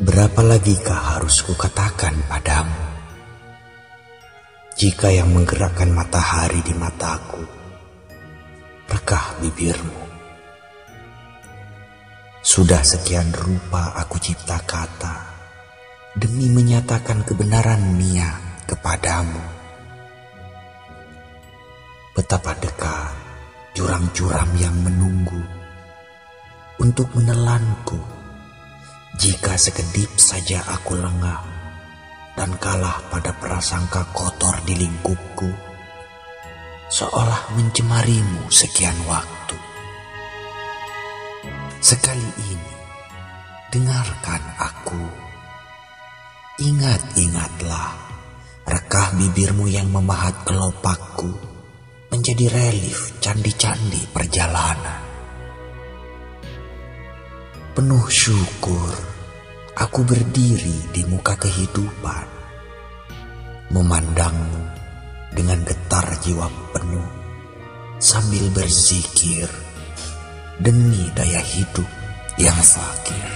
Berapa lagikah harus kukatakan padamu? Jika yang menggerakkan matahari di mataku, rekah bibirmu. Sudah sekian rupa aku cipta kata demi menyatakan kebenaran niat kepadamu. Betapa dekat jurang-jurang yang menunggu untuk menelanku jika sekedip saja aku lengah dan kalah pada prasangka kotor di lingkupku, seolah mencemarimu sekian waktu. Sekali ini, dengarkan aku. Ingat-ingatlah, rekah bibirmu yang memahat kelopakku menjadi relief candi-candi perjalanan. Penuh syukur, aku berdiri di muka kehidupan, memandangmu dengan getar jiwa penuh sambil berzikir demi daya hidup yang fakir.